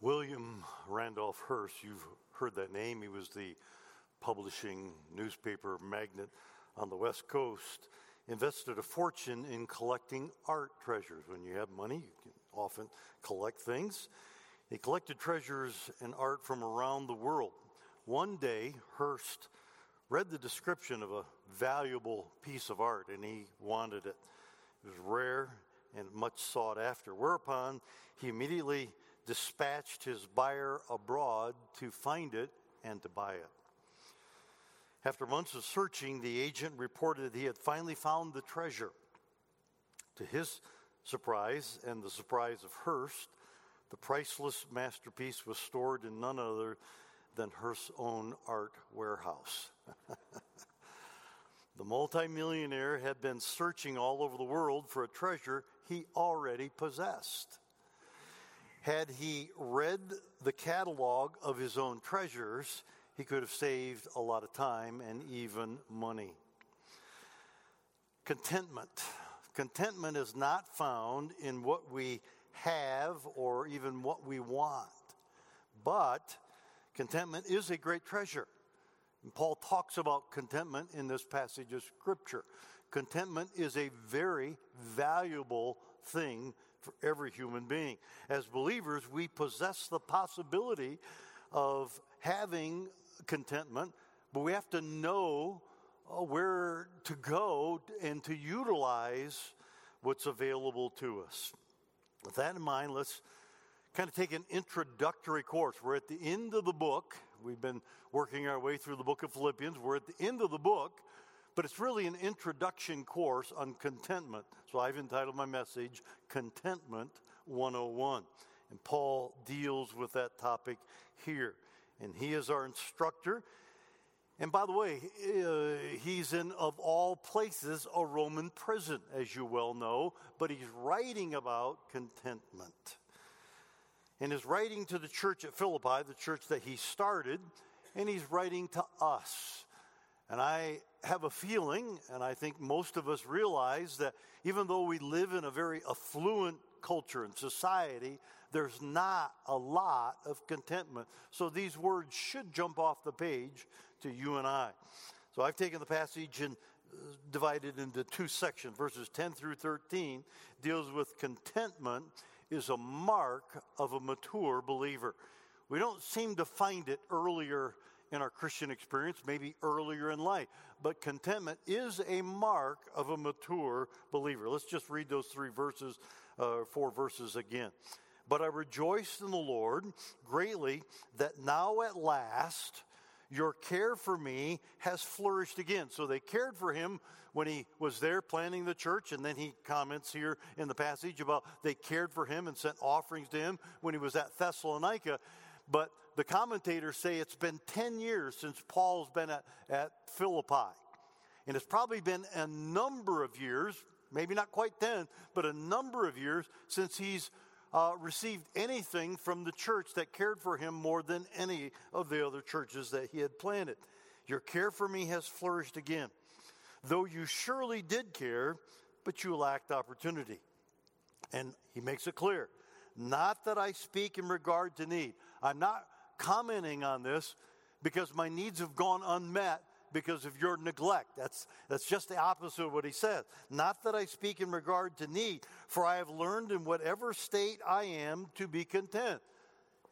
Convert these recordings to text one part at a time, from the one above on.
William Randolph Hearst, you've heard that name. He was the publishing newspaper magnate on the West Coast, invested a fortune in collecting art treasures. When you have money, you can often collect things. He collected treasures and art from around the world. One day, Hearst read the description of a valuable piece of art and he wanted it. It was rare and much sought after. Whereupon, he immediately dispatched his buyer abroad to find it and to buy it. After months of searching, the agent reported that he had finally found the treasure. To his surprise and the surprise of Hearst, the priceless masterpiece was stored in none other than Hearst's own art warehouse. the multimillionaire had been searching all over the world for a treasure he already possessed. Had he read the catalog of his own treasures, he could have saved a lot of time and even money. Contentment. Contentment is not found in what we have or even what we want, but contentment is a great treasure. And Paul talks about contentment in this passage of Scripture. Contentment is a very valuable thing for every human being. As believers, we possess the possibility of having contentment, but we have to know uh, where to go and to utilize what's available to us. With that in mind, let's kind of take an introductory course. We're at the end of the book. We've been working our way through the book of Philippians. We're at the end of the book, but it's really an introduction course on contentment. So I've entitled my message Contentment 101. And Paul deals with that topic here. And he is our instructor. And by the way, uh, he's in, of all places, a Roman prison, as you well know, but he's writing about contentment. In his writing to the church at Philippi, the church that he started, and he's writing to us. And I have a feeling, and I think most of us realize that even though we live in a very affluent culture and society, there's not a lot of contentment. So these words should jump off the page to you and I. So I've taken the passage and uh, divided into two sections. Verses 10 through 13 deals with contentment is a mark of a mature believer. We don't seem to find it earlier in our Christian experience, maybe earlier in life. But contentment is a mark of a mature believer. Let's just read those three verses, uh, four verses again. But I rejoiced in the Lord greatly that now at last your care for me has flourished again. So they cared for him when he was there planning the church, and then he comments here in the passage about they cared for him and sent offerings to him when he was at Thessalonica. But the commentators say it's been 10 years since Paul's been at, at Philippi. And it's probably been a number of years, maybe not quite 10, but a number of years since he's uh, received anything from the church that cared for him more than any of the other churches that he had planted. Your care for me has flourished again. Though you surely did care, but you lacked opportunity. And he makes it clear not that I speak in regard to need. I'm not commenting on this because my needs have gone unmet because of your neglect. That's, that's just the opposite of what he says. Not that I speak in regard to need, for I have learned in whatever state I am to be content.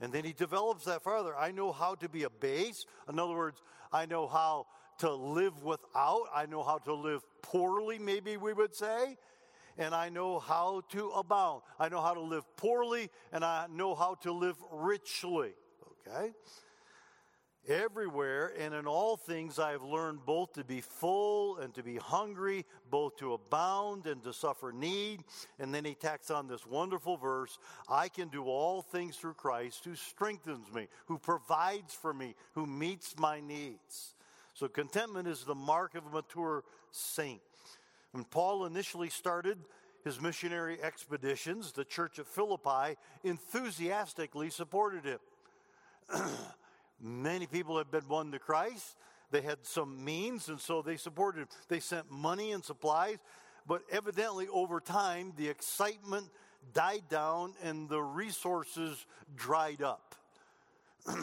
And then he develops that further. I know how to be a base. In other words, I know how to live without. I know how to live poorly, maybe we would say. And I know how to abound. I know how to live poorly, and I know how to live richly. Okay? Everywhere and in all things I have learned both to be full and to be hungry, both to abound and to suffer need. And then he tacks on this wonderful verse I can do all things through Christ who strengthens me, who provides for me, who meets my needs. So contentment is the mark of a mature saint. When Paul initially started his missionary expeditions, the church of Philippi enthusiastically supported him. Many people had been won to Christ. They had some means, and so they supported. They sent money and supplies, but evidently over time, the excitement died down and the resources dried up.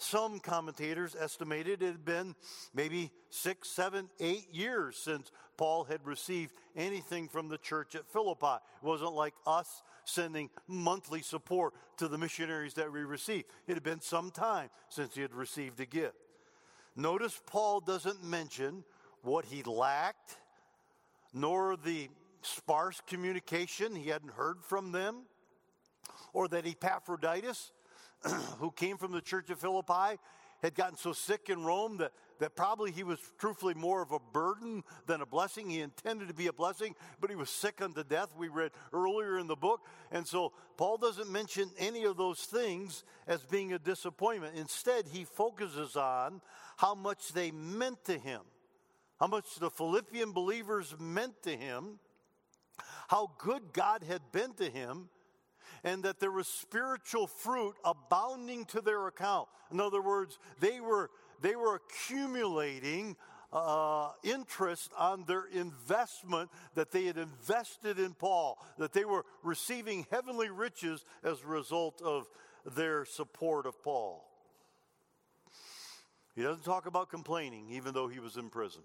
Some commentators estimated it had been maybe six, seven, eight years since Paul had received anything from the church at Philippi. It wasn't like us sending monthly support to the missionaries that we received. It had been some time since he had received a gift. Notice Paul doesn't mention what he lacked, nor the sparse communication he hadn't heard from them, or that Epaphroditus who came from the church of Philippi had gotten so sick in Rome that, that probably he was truthfully more of a burden than a blessing. He intended to be a blessing, but he was sick unto death, we read earlier in the book. And so Paul doesn't mention any of those things as being a disappointment. Instead, he focuses on how much they meant to him, how much the Philippian believers meant to him, how good God had been to him and that there was spiritual fruit abounding to their account. In other words, they were, they were accumulating uh, interest on their investment that they had invested in Paul, that they were receiving heavenly riches as a result of their support of Paul. He doesn't talk about complaining, even though he was in prison.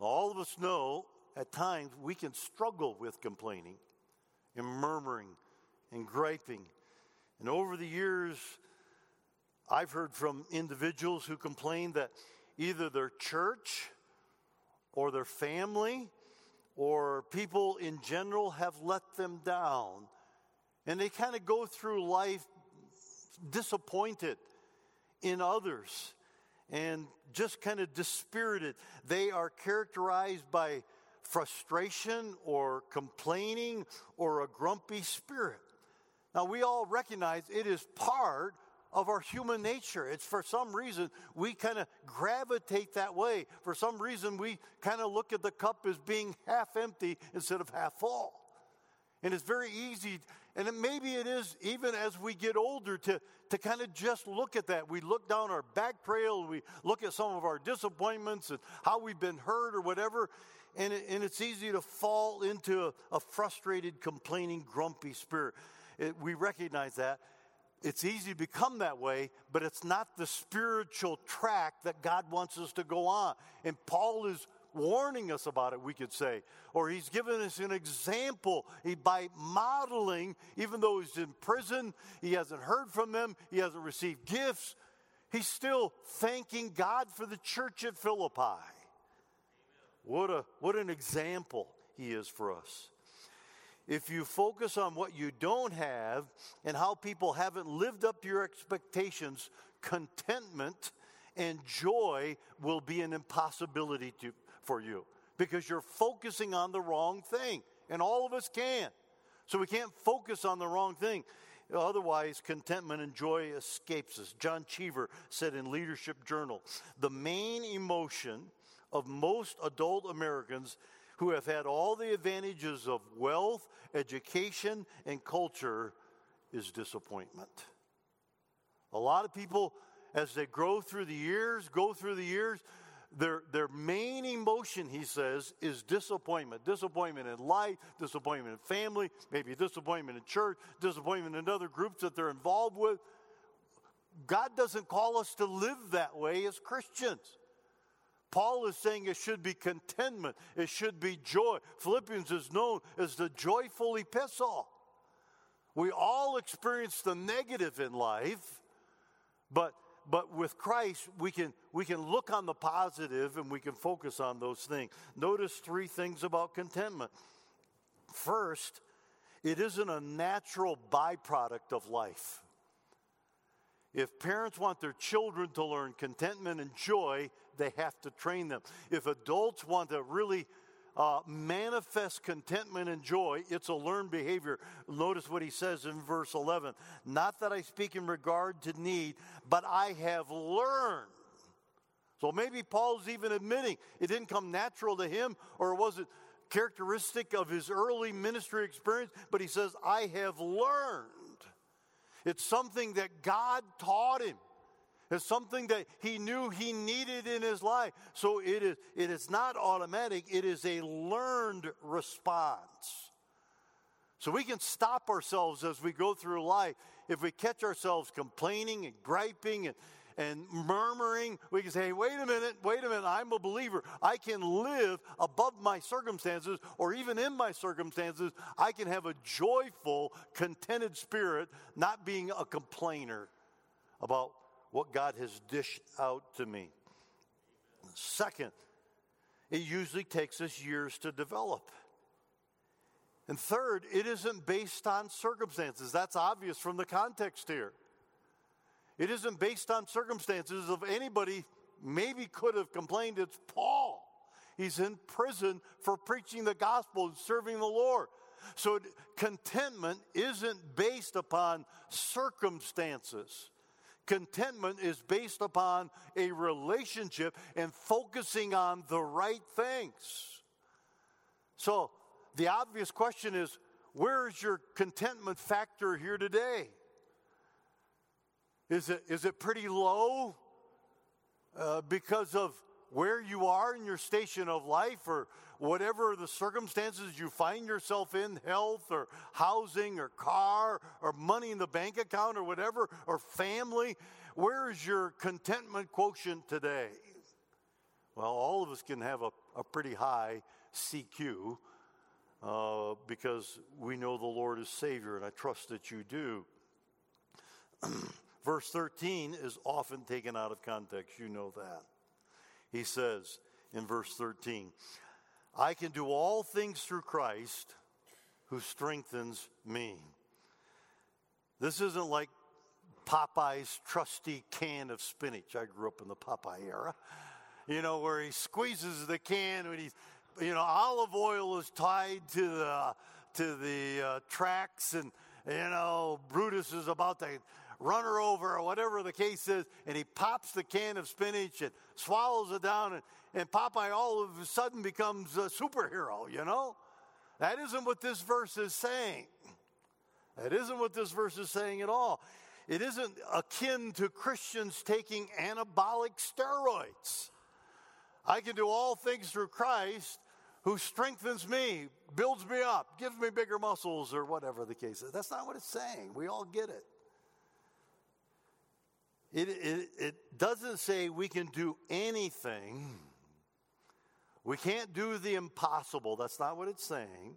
All of us know at times we can struggle with complaining and murmuring and griping. And over the years, I've heard from individuals who complain that either their church or their family or people in general have let them down. And they kind of go through life disappointed in others and just kind of dispirited. They are characterized by frustration or complaining or a grumpy spirit. Now, we all recognize it is part of our human nature. It's for some reason we kind of gravitate that way. For some reason, we kind of look at the cup as being half empty instead of half full. And it's very easy, and it, maybe it is even as we get older to, to kind of just look at that. We look down our back trail, we look at some of our disappointments and how we've been hurt or whatever, and, it, and it's easy to fall into a, a frustrated, complaining, grumpy spirit. It, we recognize that. It's easy to become that way, but it's not the spiritual track that God wants us to go on. And Paul is warning us about it, we could say. Or he's given us an example by modeling, even though he's in prison, he hasn't heard from them, he hasn't received gifts, he's still thanking God for the church at Philippi. What, a, what an example he is for us if you focus on what you don't have and how people haven't lived up to your expectations, contentment and joy will be an impossibility to, for you because you're focusing on the wrong thing. And all of us can. So we can't focus on the wrong thing. Otherwise, contentment and joy escapes us. John Cheever said in Leadership Journal the main emotion of most adult Americans who have had all the advantages of wealth, education, and culture is disappointment. A lot of people, as they grow through the years, go through the years, their, their main emotion, he says, is disappointment. Disappointment in life, disappointment in family, maybe disappointment in church, disappointment in other groups that they're involved with. God doesn't call us to live that way as Christians. Paul is saying it should be contentment, it should be joy. Philippians is known as the joyful epistle. We all experience the negative in life, but but with Christ we can we can look on the positive and we can focus on those things. Notice three things about contentment. First, it isn't a natural byproduct of life. If parents want their children to learn contentment and joy, they have to train them. If adults want to really uh, manifest contentment and joy, it's a learned behavior. Notice what he says in verse 11 Not that I speak in regard to need, but I have learned. So maybe Paul's even admitting it didn't come natural to him, or it was it characteristic of his early ministry experience? But he says, I have learned. It's something that God taught him. It's something that he knew he needed in his life. So it is, it is not automatic, it is a learned response. So we can stop ourselves as we go through life. If we catch ourselves complaining and griping and, and murmuring, we can say, wait a minute, wait a minute, I'm a believer. I can live above my circumstances, or even in my circumstances, I can have a joyful, contented spirit, not being a complainer about what God has dished out to me. Second, it usually takes us years to develop. And third, it isn't based on circumstances. That's obvious from the context here. It isn't based on circumstances of anybody maybe could have complained. It's Paul. He's in prison for preaching the gospel and serving the Lord. So contentment isn't based upon circumstances. Contentment is based upon a relationship and focusing on the right things. So, the obvious question is where's your contentment factor here today? Is it, is it pretty low uh, because of where you are in your station of life or whatever the circumstances you find yourself in health or housing or car or money in the bank account or whatever or family? Where is your contentment quotient today? Well all of us can have a, a pretty high cq uh, because we know the lord is savior and i trust that you do verse 13 is often taken out of context you know that he says in verse 13, I can do all things through Christ who strengthens me. This isn't like Popeye's trusty can of spinach. I grew up in the Popeye era. You know, where he squeezes the can when he's, you know, Olive Oyl is tied to the to the uh, tracks, and you know, Brutus is about to run her over or whatever the case is, and he pops the can of spinach and swallows it down, and, and Popeye all of a sudden becomes a superhero, you know? That isn't what this verse is saying. That isn't what this verse is saying at all. It isn't akin to Christians taking anabolic steroids. I can do all things through Christ who strengthens me, builds me up, gives me bigger muscles, or whatever the case is. That's not what it's saying. We all get it. It, it, it doesn't say we can do anything. We can't do the impossible. That's not what it's saying.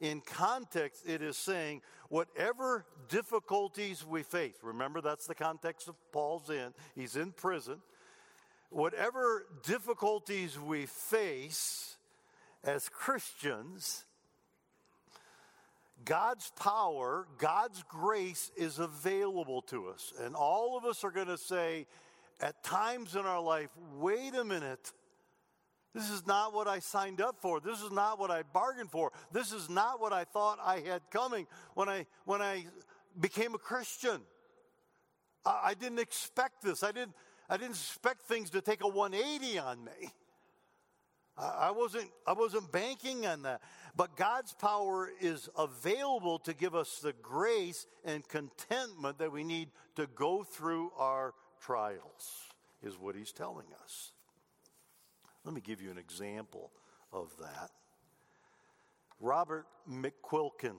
In context, it is saying whatever difficulties we face, remember that's the context of Paul's in, he's in prison. Whatever difficulties we face as Christians, God's power, God's grace is available to us. And all of us are going to say at times in our life, wait a minute. This is not what I signed up for. This is not what I bargained for. This is not what I thought I had coming when I when I became a Christian. I, I didn't expect this. I didn't I didn't expect things to take a 180 on me. I wasn't, I wasn't banking on that. But God's power is available to give us the grace and contentment that we need to go through our trials, is what he's telling us. Let me give you an example of that. Robert McQuilkin,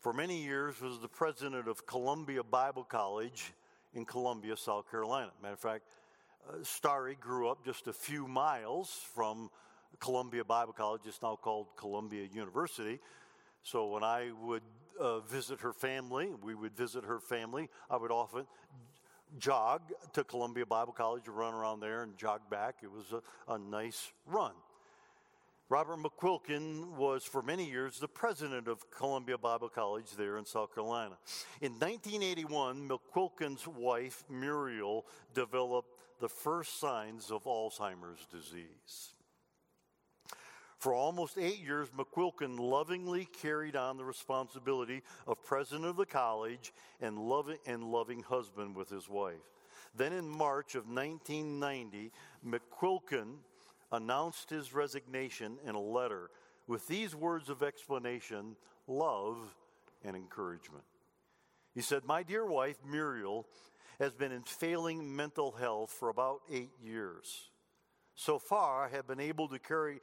for many years, was the president of Columbia Bible College in Columbia, South Carolina. Matter of fact, Starry grew up just a few miles from Columbia Bible College. It's now called Columbia University. So when I would uh, visit her family, we would visit her family, I would often jog to Columbia Bible College, run around there, and jog back. It was a, a nice run. Robert McQuilkin was for many years the president of Columbia Bible College there in South Carolina. In 1981, McQuilkin's wife, Muriel, developed the first signs of Alzheimer's disease. For almost eight years, McQuilkin lovingly carried on the responsibility of president of the college and loving, and loving husband with his wife. Then in March of 1990, McQuilkin announced his resignation in a letter with these words of explanation love and encouragement. He said, My dear wife, Muriel, has been in failing mental health for about eight years. So far, I have been able to carry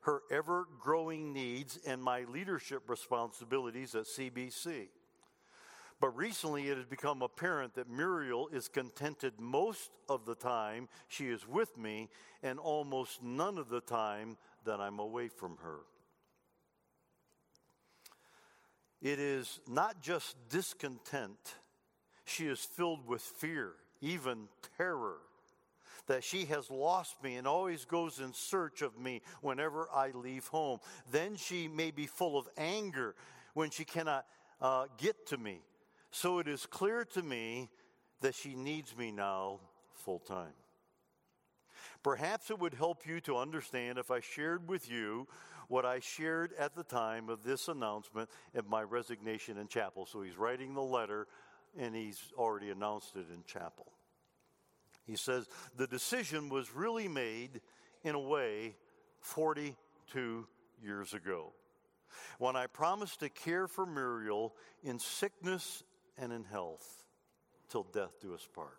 her ever growing needs and my leadership responsibilities at CBC. But recently it has become apparent that Muriel is contented most of the time she is with me and almost none of the time that I'm away from her. It is not just discontent, she is filled with fear, even terror, that she has lost me and always goes in search of me whenever I leave home. Then she may be full of anger when she cannot uh, get to me. So it is clear to me that she needs me now full time. Perhaps it would help you to understand if I shared with you what I shared at the time of this announcement of my resignation in chapel. So he's writing the letter and he's already announced it in chapel. He says, The decision was really made in a way 42 years ago when I promised to care for Muriel in sickness and in health till death do us part.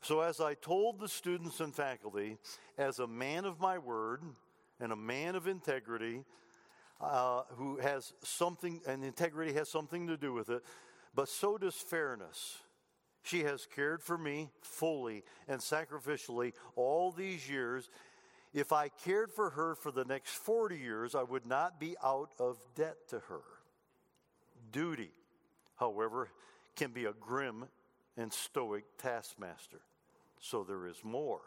So, as I told the students and faculty, as a man of my word, and a man of integrity uh, who has something, and integrity has something to do with it, but so does fairness. She has cared for me fully and sacrificially all these years. If I cared for her for the next 40 years, I would not be out of debt to her. Duty, however, can be a grim and stoic taskmaster. So there is more.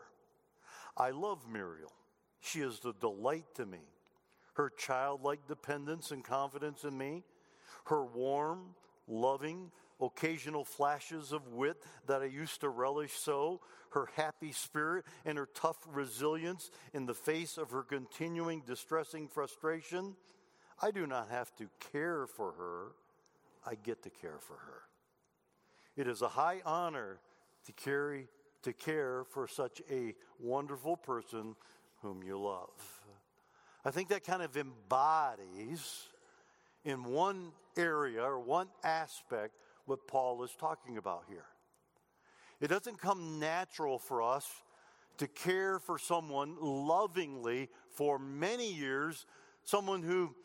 I love Muriel. She is the delight to me. Her childlike dependence and confidence in me, her warm, loving, occasional flashes of wit that I used to relish so, her happy spirit and her tough resilience in the face of her continuing distressing frustration. I do not have to care for her, I get to care for her. It is a high honor to carry to care for such a wonderful person whom you love. I think that kind of embodies in one area or one aspect what Paul is talking about here. It doesn't come natural for us to care for someone lovingly for many years, someone who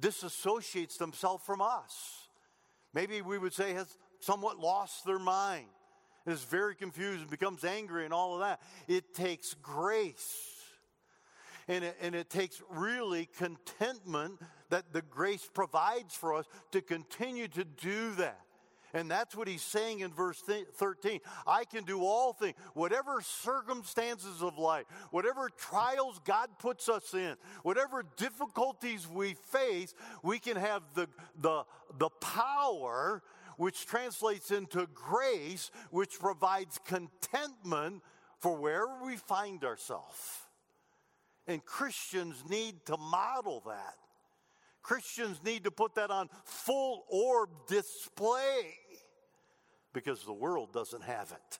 disassociates themselves from us. Maybe we would say has somewhat lost their mind, is very confused and becomes angry and all of that. It takes grace and it, and it takes really contentment that the grace provides for us to continue to do that. And that's what he's saying in verse 13. I can do all things, whatever circumstances of life, whatever trials God puts us in, whatever difficulties we face, we can have the, the, the power which translates into grace, which provides contentment for wherever we find ourselves. And Christians need to model that. Christians need to put that on full orb display because the world doesn't have it.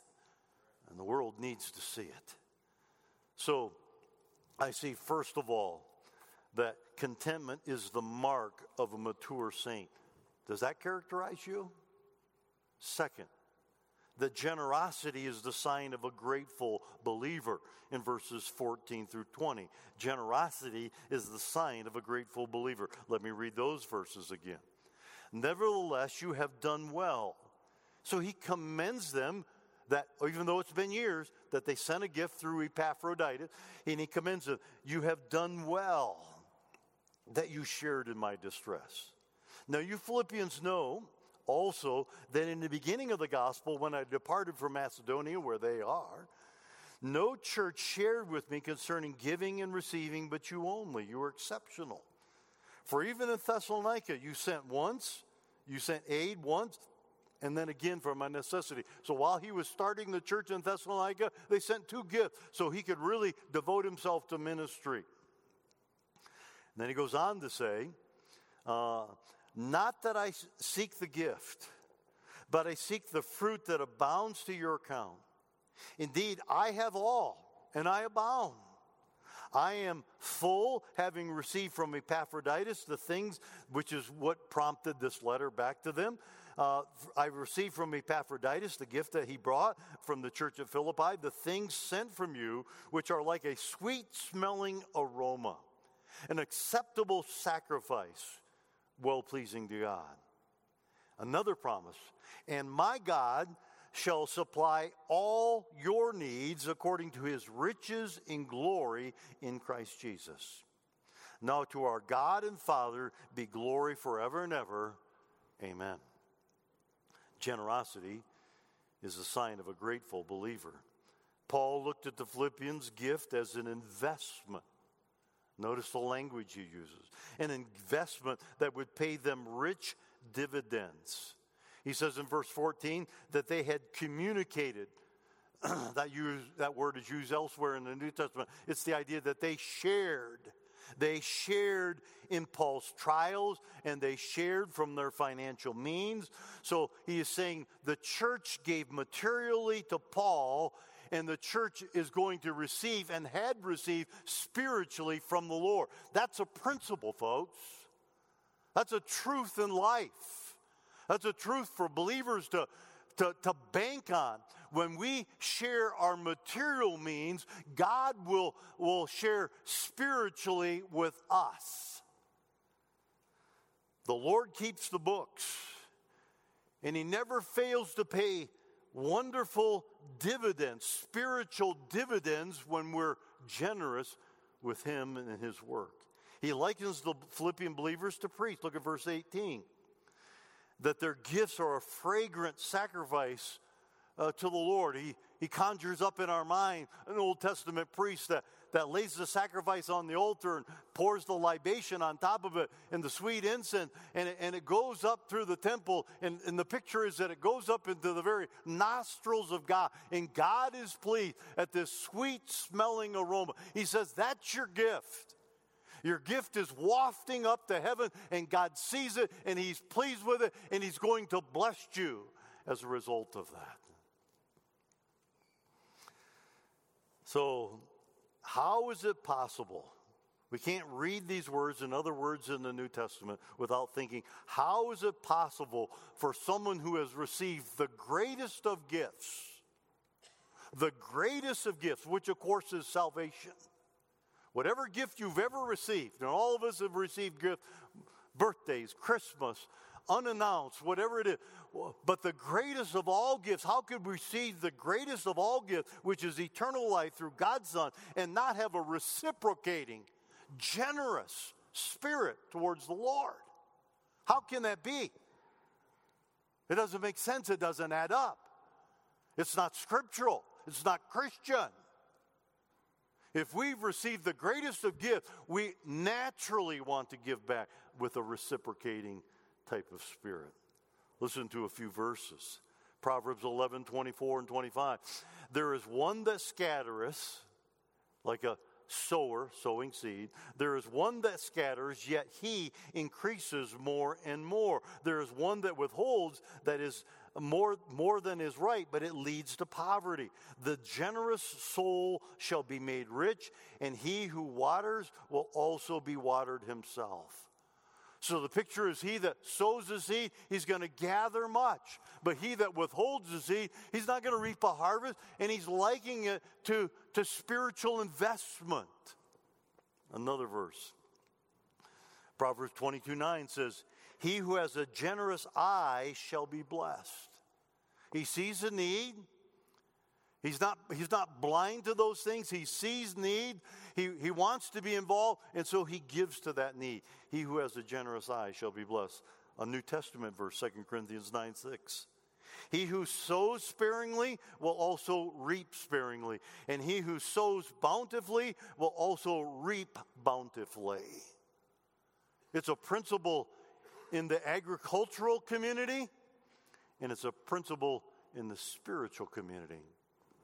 And the world needs to see it. So I see, first of all, that contentment is the mark of a mature saint. Does that characterize you? Second, that generosity is the sign of a grateful believer in verses 14 through 20. Generosity is the sign of a grateful believer. Let me read those verses again. Nevertheless, you have done well. So he commends them that, even though it's been years, that they sent a gift through Epaphroditus, and he commends them. You have done well that you shared in my distress. Now, you Philippians know also that in the beginning of the gospel, when I departed from Macedonia, where they are, no church shared with me concerning giving and receiving, but you only. You were exceptional. For even in Thessalonica, you sent once, you sent aid once, and then again for my necessity. So while he was starting the church in Thessalonica, they sent two gifts so he could really devote himself to ministry. And then he goes on to say, uh, not that I seek the gift, but I seek the fruit that abounds to your account. Indeed, I have all, and I abound. I am full, having received from Epaphroditus the things which is what prompted this letter back to them. Uh, I received from Epaphroditus the gift that he brought from the church of Philippi, the things sent from you, which are like a sweet smelling aroma an acceptable sacrifice, well pleasing to God. Another promise, and my God shall supply all your needs according to his riches in glory in Christ Jesus. Now to our God and Father be glory forever and ever. Amen. Generosity is a sign of a grateful believer. Paul looked at the Philippians' gift as an investment. Notice the language he uses an investment that would pay them rich dividends. He says in verse 14 that they had communicated. that, use, that word is used elsewhere in the New Testament. It's the idea that they shared. They shared in Paul's trials and they shared from their financial means. So he is saying the church gave materially to Paul and the church is going to receive and had received spiritually from the Lord. That's a principle, folks. That's a truth in life. That's a truth for believers to, to, to bank on. When we share our material means, God will, will share spiritually with us. The Lord keeps the books, and He never fails to pay wonderful dividends, spiritual dividends, when we're generous with Him and His work. He likens the Philippian believers to priests. Look at verse 18. That their gifts are a fragrant sacrifice uh, to the Lord. He, he conjures up in our mind an Old Testament priest that that lays the sacrifice on the altar and pours the libation on top of it and the sweet incense, and it, and it goes up through the temple. And, and the picture is that it goes up into the very nostrils of God, and God is pleased at this sweet smelling aroma. He says, That's your gift. Your gift is wafting up to heaven, and God sees it, and He's pleased with it, and He's going to bless you as a result of that. So, how is it possible? We can't read these words and other words in the New Testament without thinking, how is it possible for someone who has received the greatest of gifts, the greatest of gifts, which of course is salvation? Whatever gift you've ever received, and all of us have received gifts, birthdays, Christmas, unannounced, whatever it is. But the greatest of all gifts, how could we receive the greatest of all gifts, which is eternal life through God's Son, and not have a reciprocating, generous spirit towards the Lord? How can that be? It doesn't make sense. It doesn't add up. It's not scriptural. It's not Christian. If we've received the greatest of gifts, we naturally want to give back with a reciprocating type of spirit. Listen to a few verses. Proverbs 11, 24 and 25. There is one that scattereth, like a sower sowing seed. There is one that scatters, yet he increases more and more. There is one that withholds, that is more, more than is right, but it leads to poverty. The generous soul shall be made rich, and he who waters will also be watered himself. So the picture is he that sows the seed, he's going to gather much. But he that withholds the seed, he's not going to reap a harvest, and he's likening it to, to spiritual investment. Another verse. Proverbs 22 9 says, He who has a generous eye shall be blessed. He sees a need, He's not, he's not blind to those things. He sees need. He, he wants to be involved, and so he gives to that need. He who has a generous eye shall be blessed. A New Testament verse, 2 Corinthians 9 6. He who sows sparingly will also reap sparingly, and he who sows bountifully will also reap bountifully. It's a principle in the agricultural community, and it's a principle in the spiritual community.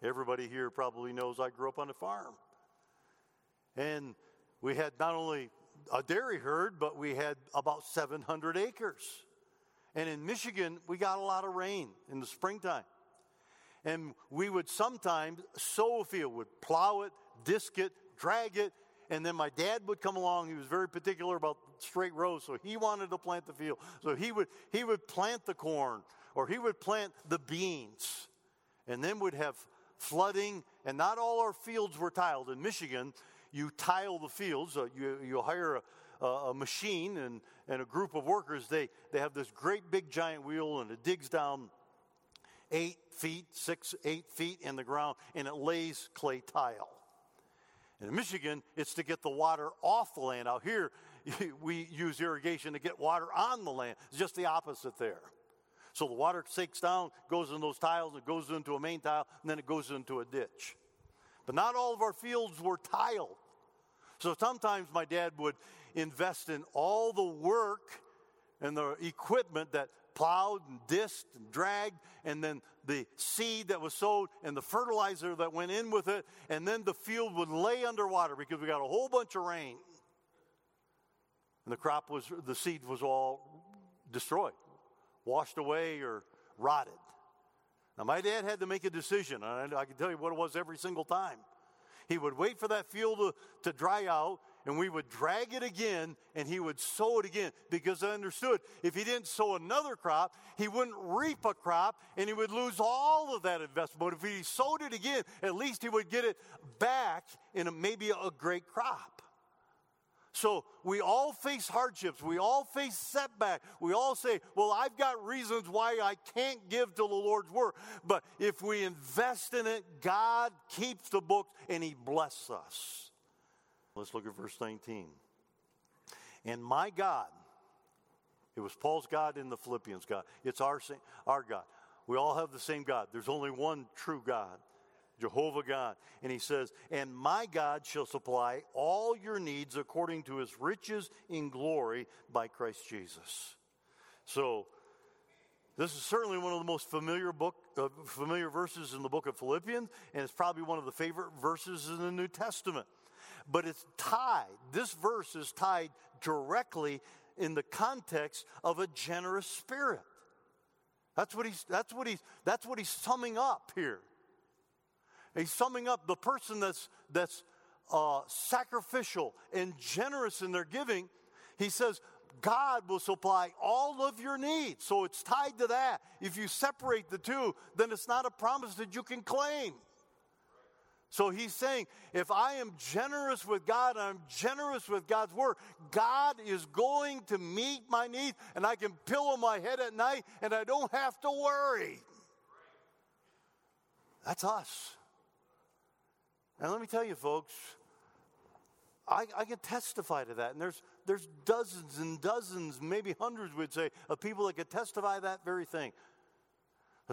Everybody here probably knows I grew up on a farm. And we had not only a dairy herd, but we had about 700 acres. And in Michigan, we got a lot of rain in the springtime. And we would sometimes sow a field, would plow it, disc it, drag it, and then my dad would come along. He was very particular about straight rows, so he wanted to plant the field. So he would he would plant the corn or he would plant the beans, and then we'd have flooding, and not all our fields were tiled. In Michigan, you tile the fields. Uh, you, you hire a, a, machine and, and a group of workers. They, they have this great big giant wheel and it digs down eight feet, six, eight feet in the ground and it lays clay tile. In Michigan, it's to get the water off the land. Out here, we use irrigation to get water on the land. It's just the opposite there. So the water sinks down, goes in those tiles, it goes into a main tile, and then it goes into a ditch. But not all of our fields were tiled. So sometimes my dad would invest in all the work and the equipment that plowed and disced and dragged, and then the seed that was sowed and the fertilizer that went in with it, and then the field would lay underwater because we got a whole bunch of rain. And the crop was, the seed was all destroyed, washed away, or rotted. Now, my dad had to make a decision, and I can tell you what it was every single time. He would wait for that field to, to dry out, and we would drag it again and he would sow it again because I understood if he didn't sow another crop, he wouldn't reap a crop and he would lose all of that investment. But if he sowed it again, at least he would get it back in a, maybe a great crop. So we all face hardships. We all face setback. We all say, well, I've got reasons why I can't give to the Lord's work. But if we invest in it, God keeps the books and he blesses us. Let's look at verse 19. And my God, it was Paul's God in the Philippians God. It's our, our God. We all have the same God. There's only one true God. Jehovah God. And he says, And my God shall supply all your needs according to his riches in glory by Christ Jesus. So, this is certainly one of the most familiar book, uh, familiar verses in the book of Philippians, and it's probably one of the favorite verses in the New Testament. But it's tied. This verse is tied directly in the context of a generous spirit. That's what he's. That's what he's. That's what he's summing up here. He's summing up the person that's, that's uh, sacrificial and generous in their giving. He says, God will supply all of your needs. So it's tied to that. If you separate the two, then it's not a promise that you can claim. So he's saying, if I am generous with God, I'm generous with God's word, God is going to meet my needs, and I can pillow my head at night and I don't have to worry. That's us. And let me tell you, folks, I, I, can testify to that. And there's, there's dozens and dozens, maybe hundreds, would say, of people that could testify that very thing.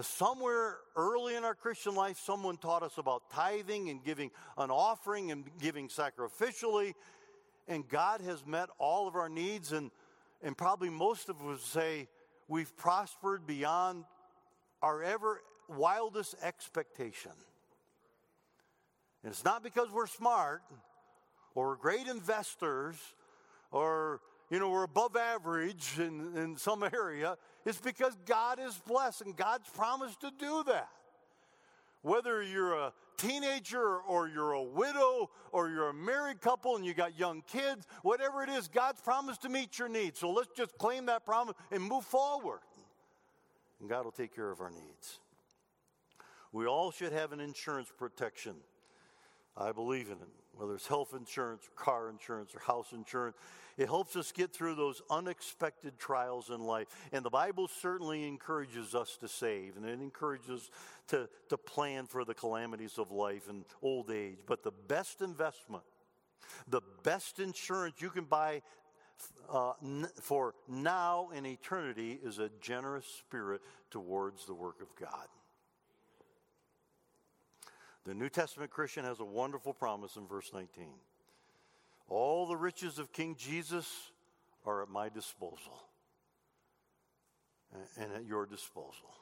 Somewhere early in our Christian life, someone taught us about tithing and giving an offering and giving sacrificially. And God has met all of our needs. And, and probably most of us say we've prospered beyond our ever wildest expectation. And it's not because we're smart or great investors or, you know, we're above average in, in some area. It's because God is blessed and God's promised to do that. Whether you're a teenager or you're a widow or you're a married couple and you got young kids, whatever it is, God's promised to meet your needs. So let's just claim that promise and move forward. And God will take care of our needs. We all should have an insurance protection I believe in it, whether it's health insurance, or car insurance, or house insurance. It helps us get through those unexpected trials in life. And the Bible certainly encourages us to save, and it encourages to, to plan for the calamities of life and old age. But the best investment, the best insurance you can buy uh, n- for now and eternity is a generous spirit towards the work of God. The New Testament Christian has a wonderful promise in verse 19. All the riches of King Jesus are at my disposal and at your disposal.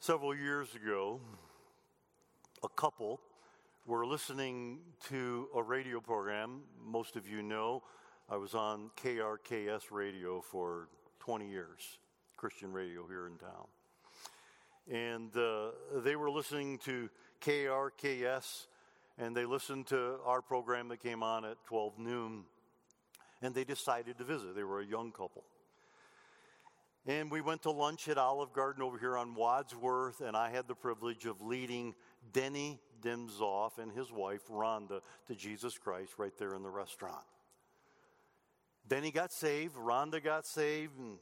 Several years ago, a couple were listening to a radio program. Most of you know I was on KRKS radio for 20 years, Christian radio here in town and uh, they were listening to KRKS, and they listened to our program that came on at 12 noon, and they decided to visit. They were a young couple. And we went to lunch at Olive Garden over here on Wadsworth, and I had the privilege of leading Denny Dimzoff and his wife, Rhonda, to Jesus Christ right there in the restaurant. He got saved, Rhonda got saved, and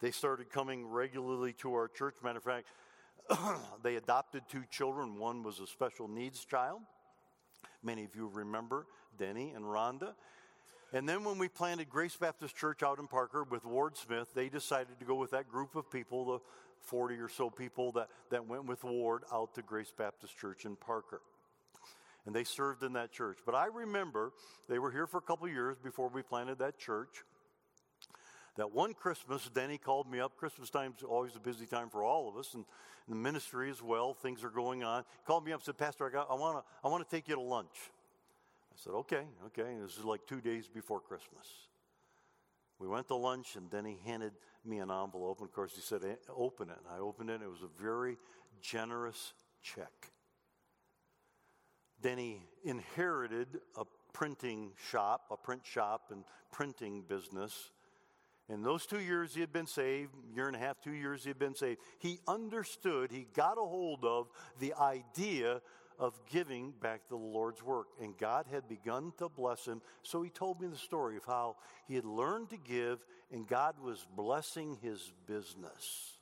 they started coming regularly to our church. Matter of fact, they adopted two children. One was a special needs child. Many of you remember Denny and Rhonda. And then when we planted Grace Baptist Church out in Parker with Ward Smith, they decided to go with that group of people, the 40 or so people that, that went with Ward out to Grace Baptist Church in Parker. And they served in that church. But I remember they were here for a couple years before we planted that church. That one Christmas, Denny called me up. Christmas time's always a busy time for all of us, and the ministry as well. Things are going on. He called me up and said, Pastor, I, I want to I wanna take you to lunch. I said, okay, okay. And this is like two days before Christmas. We went to lunch, and then he handed me an envelope. And of course, he said, eh, open it. And I opened it. It was a very generous check. He inherited a printing shop, a print shop and printing business. In those two years he had been saved, year and a half, two years he had been saved, he understood, he got a hold of the idea of giving back to the Lord's work. And God had begun to bless him. So he told me the story of how he had learned to give and God was blessing his business.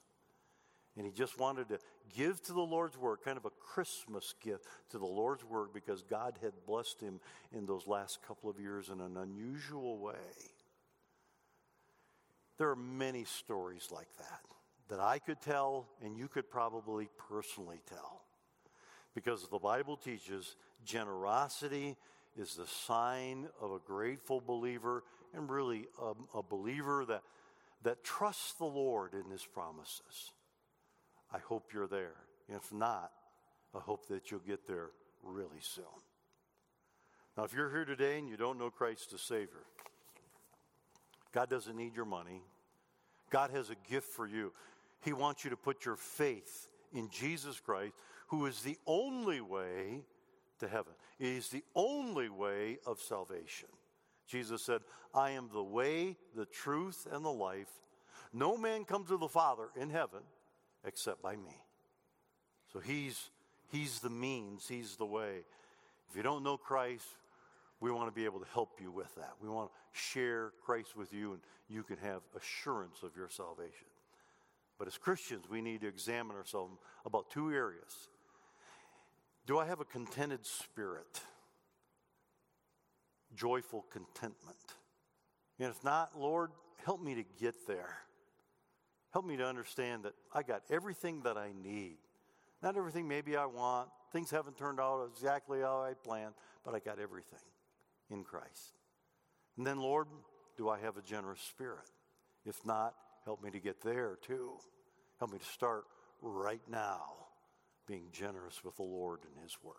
And he just wanted to give to the Lord's work, kind of a Christmas gift to the Lord's work because God had blessed him in those last couple of years in an unusual way. There are many stories like that that I could tell and you could probably personally tell because the Bible teaches generosity is the sign of a grateful believer and really a, a believer that, that trusts the Lord in his promises. I hope you're there. If not, I hope that you'll get there really soon. Now, if you're here today and you don't know Christ as Savior, God doesn't need your money. God has a gift for you. He wants you to put your faith in Jesus Christ who is the only way to heaven. He is the only way of salvation. Jesus said, I am the way, the truth, and the life. No man comes to the Father in heaven except by me. So he's, he's the means, he's the way. If you don't know Christ, we want to be able to help you with that. We want to share Christ with you, and you can have assurance of your salvation. But as Christians, we need to examine ourselves about two areas do I have a contented spirit? Joyful contentment. And if not, Lord, help me to get there. Help me to understand that I got everything that I need. Not everything maybe I want. Things haven't turned out exactly how I planned, but I got everything in Christ. And then, Lord, do I have a generous spirit? If not, help me to get there too. Help me to start right now being generous with the Lord and His work.